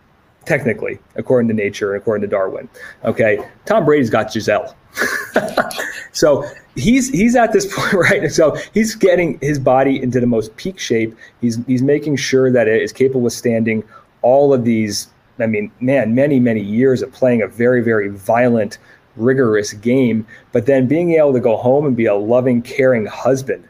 Speaker 2: technically, according to nature and according to Darwin. Okay, Tom Brady's got Gisele. so he's he's at this point right so he's getting his body into the most peak shape he's he's making sure that it is capable of standing all of these i mean man many many years of playing a very very violent rigorous game but then being able to go home and be a loving caring husband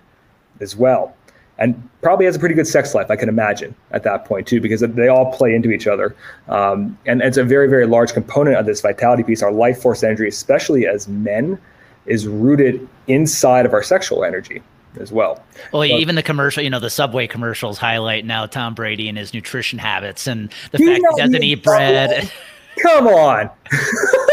Speaker 2: as well and probably has a pretty good sex life i can imagine at that point too because they all play into each other um, and it's a very very large component of this vitality piece our life force energy especially as men is rooted inside of our sexual energy as well.
Speaker 1: Well, even the commercial, you know, the Subway commercials highlight now Tom Brady and his nutrition habits and the fact he doesn't eat bread.
Speaker 2: Come on.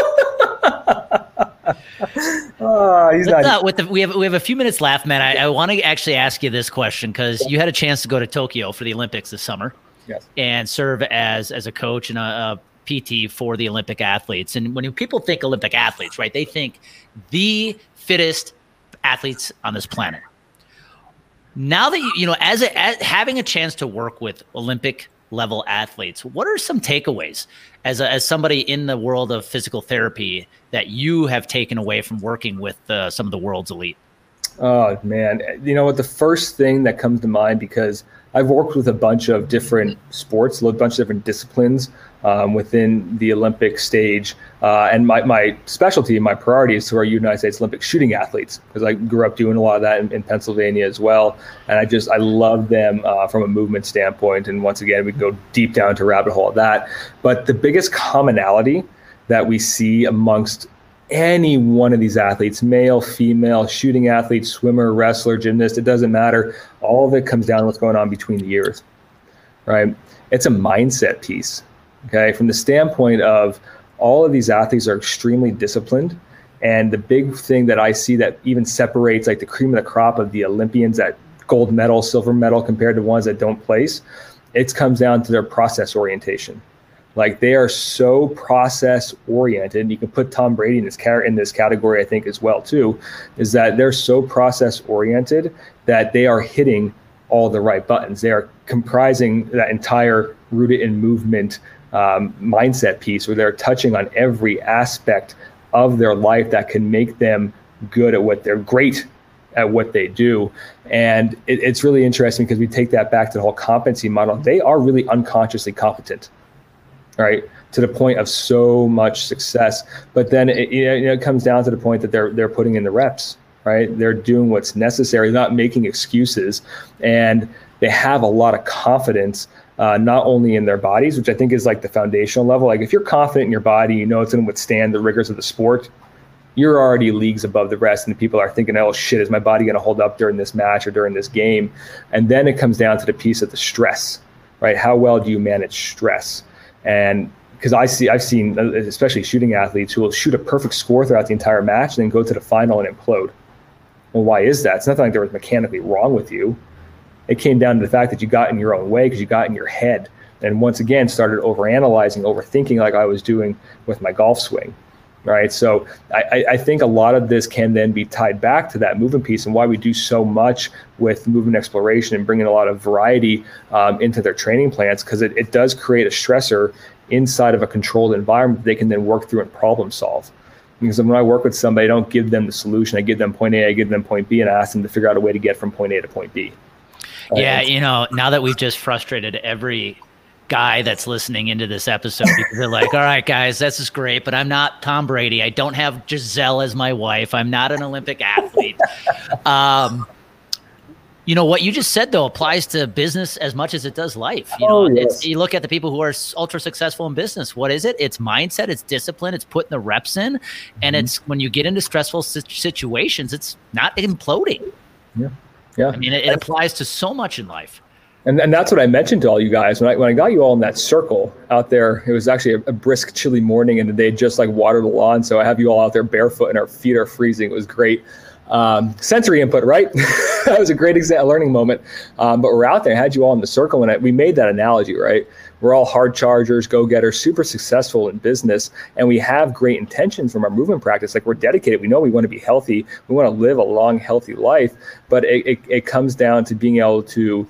Speaker 1: oh, he's not. Uh, with the, we have we have a few minutes left, man. I, I want to actually ask you this question because you had a chance to go to Tokyo for the Olympics this summer,
Speaker 2: yes,
Speaker 1: and serve as as a coach and a, a PT for the Olympic athletes. And when people think Olympic athletes, right, they think the fittest athletes on this planet. Now that you, you know, as, a, as having a chance to work with Olympic level athletes, what are some takeaways as, a, as somebody in the world of physical therapy that you have taken away from working with uh, some of the world's elite?
Speaker 2: Oh man, you know what? The first thing that comes to mind because I've worked with a bunch of different sports, a bunch of different disciplines um, within the Olympic stage. Uh, and my, my specialty, my priority is to our United States Olympic shooting athletes because I grew up doing a lot of that in, in, Pennsylvania as well. And I just, I love them uh, from a movement standpoint. And once again, we can go deep down to rabbit hole of that. But the biggest commonality that we see amongst any one of these athletes male female shooting athlete swimmer wrestler gymnast it doesn't matter. All of it comes down to what's going on between the ears right? It's a mindset piece okay? From the standpoint of all of these athletes are extremely disciplined and the big thing that i see that even separates like the cream of the crop of the olympians that gold medal silver medal compared to ones that don't place it comes down to their process orientation like they are so process oriented. And you can put Tom Brady in this car in this category, I think, as well too. Is that they're so process oriented that they are hitting all the right buttons. They are comprising that entire rooted in movement um, mindset piece, where they're touching on every aspect of their life that can make them good at what they're great at what they do. And it, it's really interesting because we take that back to the whole competency model. They are really unconsciously competent right? To the point of so much success, but then it, you know, it comes down to the point that they're they're putting in the reps, right? They're doing what's necessary, not making excuses, and they have a lot of confidence. Uh, not only in their bodies, which I think is like the foundational level. Like if you're confident in your body, you know it's going to withstand the rigors of the sport. You're already leagues above the rest, and people are thinking, "Oh shit, is my body going to hold up during this match or during this game?" And then it comes down to the piece of the stress, right? How well do you manage stress? And because I see, I've seen, especially shooting athletes who will shoot a perfect score throughout the entire match and then go to the final and implode. Well, why is that? It's nothing like there was mechanically wrong with you. It came down to the fact that you got in your own way because you got in your head and once again started overanalyzing, overthinking like I was doing with my golf swing right? So I, I, think a lot of this can then be tied back to that movement piece and why we do so much with movement exploration and bringing a lot of variety um, into their training plans because it, it does create a stressor inside of a controlled environment they can then work through and problem solve. Because when I work with somebody, I don't give them the solution. I give them point A, I give them point B, and I ask them to figure out a way to get from point A to point B.
Speaker 1: Yeah, you know, now that we've just frustrated every guy that's listening into this episode because they're like, all right, guys, this is great, but I'm not Tom Brady. I don't have Gisele as my wife. I'm not an Olympic athlete. Um, You know what you just said though applies to business as much as it does life. You know, oh, yes. you look at the people who are ultra successful in business. What is it? It's mindset, it's discipline, it's putting the reps in, and mm-hmm. it's when you get into stressful situations, it's not imploding.
Speaker 2: Yeah, yeah. I
Speaker 1: mean, it, it applies to so much in life.
Speaker 2: And, and that's what I mentioned to all you guys when I when I got you all in that circle out there. It was actually a, a brisk, chilly morning, and they just like watered the lawn. So I have you all out there barefoot, and our feet are freezing. It was great um, sensory input, right? that was a great exa- learning moment. Um, but we're out there, I had you all in the circle, and I, we made that analogy, right? We're all hard chargers, go getters, super successful in business, and we have great intentions from our movement practice. Like we're dedicated. We know we want to be healthy. We want to live a long, healthy life. But it, it, it comes down to being able to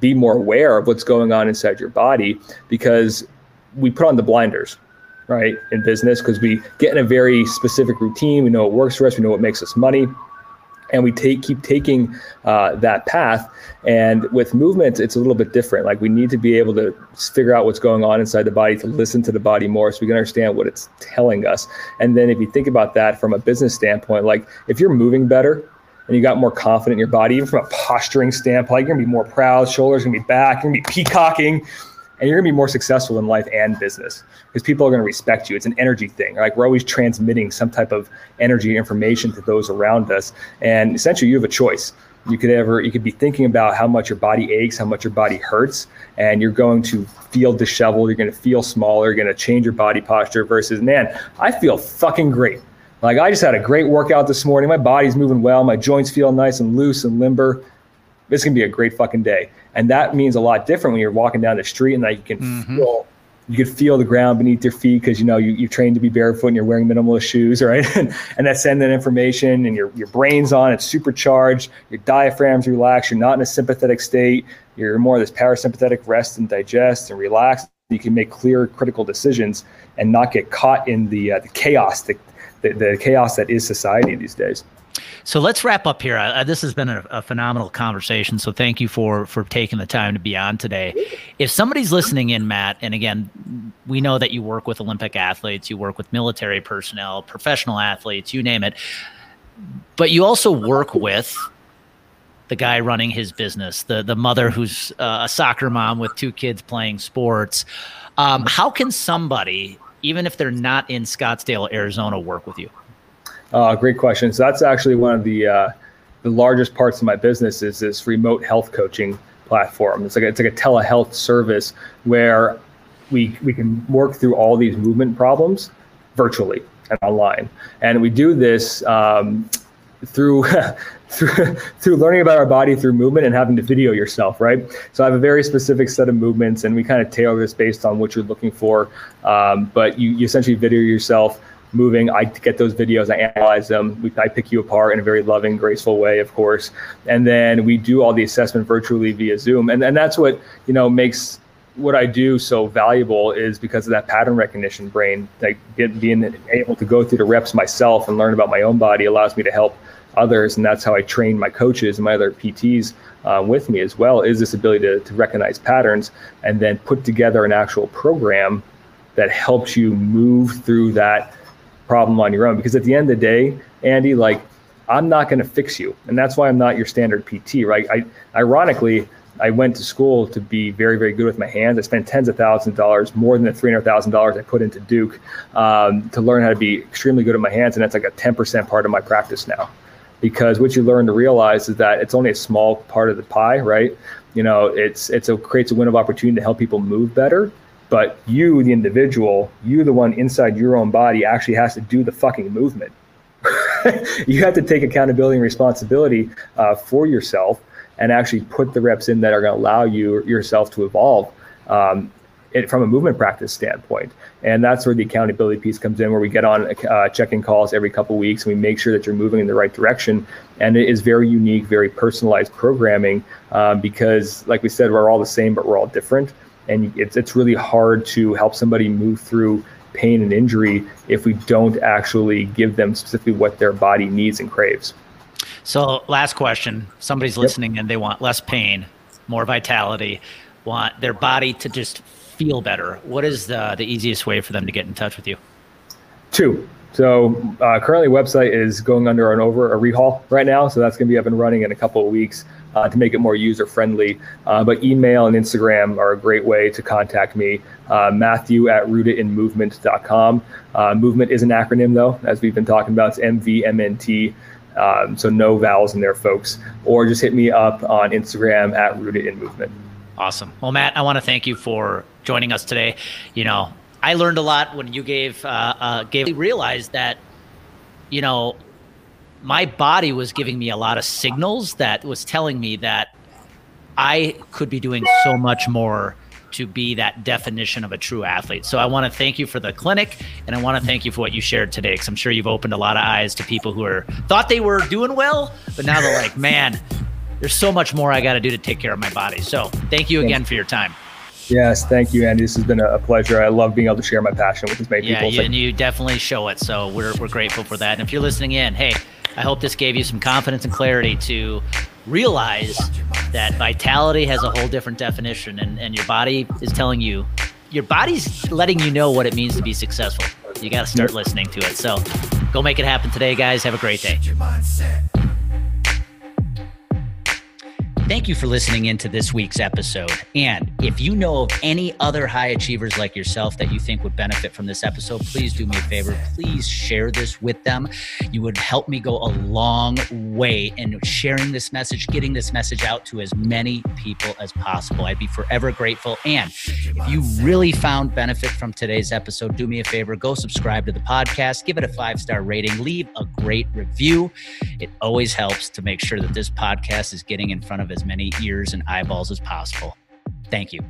Speaker 2: be more aware of what's going on inside your body because we put on the blinders right in business because we get in a very specific routine. We know what works for us. We know what makes us money. And we take keep taking uh, that path. And with movement it's a little bit different. Like we need to be able to figure out what's going on inside the body to listen to the body more so we can understand what it's telling us. And then if you think about that from a business standpoint like if you're moving better and you got more confident in your body even from a posturing standpoint you're gonna be more proud shoulders gonna be back you're gonna be peacocking and you're to be more successful in life and business because people are to respect you. It's an energy thing. Like we're always transmitting some type of energy information to those around us, and essentially you have a choice. You could ever you could be thinking about how much your body aches, how much your body hurts, and you're going to feel disheveled. You're to feel smaller. You're to change your body posture. Versus, man, I feel fucking great. Like I just had a great workout this morning. My body's moving well. My joints feel nice and loose and limber. This can be a great fucking day and that means a lot different when you're walking down the street and that you can mm-hmm. feel you can feel the ground beneath your feet because you know you, you've trained to be barefoot and you're wearing minimalist shoes right and, and that's sending that information and your, your brain's on it's supercharged your diaphragm's relaxed you're not in a sympathetic state you're more of this parasympathetic rest and digest and relax you can make clear critical decisions and not get caught in the, uh, the chaos the, the, the chaos that is society these days
Speaker 1: so let's wrap up here. Uh, this has been a, a, phenomenal conversation. So thank you for for taking the time to be on today. If somebody's listening in, Matt, and again, we know that you work with Olympic athletes, you work with military personnel, professional athletes, you name it, but you also work with the guy running his business, the the mother who's uh, a soccer mom with two kids playing sports. Um, how can somebody, even if they're not in Scottsdale, Arizona, work with you?
Speaker 2: Uh, great question. So that's actually one of the uh, the largest parts of my business is this remote health coaching platform. It's like a, it's like a telehealth service where we we can work through all these movement problems virtually and online, and we do this um, through. through, through learning about our body through movement and having to video yourself, right? So I have a very specific set of movements, and we kind of tailor this based on what you're looking for. Um, but you, you essentially video yourself moving. I get those videos, I analyze them. We, I pick you apart in a very loving, graceful way, of course. And then we do all the assessment virtually via Zoom. And, and that's what, you know, makes what I do so valuable is because of that pattern recognition brain. Like being able to go through the reps myself and learn about my own body allows me to help others. And that's how I train my coaches and my other PTs uh, with me as well, is this ability to, to recognize patterns and then put together an actual program that helps you move through that problem on your own. Because at the end of the day, Andy, like I'm not going to fix you, and that's why I'm not your standard PT, right? I ironically. I went to school to be very, very good with my hands. I spent tens of thousands of dollars, more than the three hundred thousand dollars I put into Duke, um, to learn how to be extremely good at my hands, and that's like a ten percent part of my practice now. Because what you learn to realize is that it's only a small part of the pie, right? You know, it's it's a creates a window of opportunity to help people move better, but you, the individual, you, the one inside your own body, actually has to do the fucking movement. you have to take accountability and responsibility uh, for yourself and actually put the reps in that are going to allow you yourself to evolve um, it, from a movement practice standpoint. And that's where the accountability piece comes in, where we get on uh, check-in calls every couple weeks and we make sure that you're moving in the right direction. And it is very unique, very personalized programming um, because, like we said, we're all the same, but we're all different and it's it's really hard to help somebody move through pain and injury if we don't actually give them specifically what their body needs and craves.
Speaker 1: So, last question: somebody's yep. listening and they want less pain, more vitality, want their body to just feel better. What is the the easiest way for them to get in touch with you?
Speaker 2: Two. So uh, currently, website is going under an over a rehaul right now. So that's going to be up and running in a couple of weeks uh, to make it more user friendly. Uh, but email and Instagram are a great way to contact me. Uh, Matthew at rootedinmovement.com. Uh, movement is an acronym though, as we've been talking about. It's MVMNT. Um, so no vowels in there, folks. Or just hit me up on Instagram at rooted in movement.
Speaker 1: Awesome. Well, Matt, I want to thank you for joining us today. You know, I learned a lot when you gave uh, uh, gave realized that you know my body was giving me a lot of signals that was telling me that I could be doing so much more to be that definition of a true athlete. So I want to thank you for the clinic and I want to thank you for what you shared today cuz I'm sure you've opened a lot of eyes to people who are thought they were doing well, but now they're like, "Man, there's so much more I got to do to take care of my body." So, thank you again for your time.
Speaker 2: Yes, thank you, Andy. This has been a pleasure. I love being able to share my passion with as many
Speaker 1: yeah,
Speaker 2: people.
Speaker 1: Yeah, and you definitely show it. So we're, we're grateful for that. And if you're listening in, hey, I hope this gave you some confidence and clarity to realize that vitality has a whole different definition and, and your body is telling you, your body's letting you know what it means to be successful. You got to start listening to it. So go make it happen today, guys. Have a great day.
Speaker 4: Thank you for listening into this week's episode. And if you know of any other high achievers like yourself that you think would benefit from this episode, please do me a favor. Please share this with them. You would help me go a long way in sharing this message, getting this message out to as many people as possible. I'd be forever grateful. And if you really found benefit from today's episode, do me a favor go subscribe to the podcast, give it a five star rating, leave a great review. It always helps to make sure that this podcast is getting in front of as many ears and eyeballs as possible. Thank you.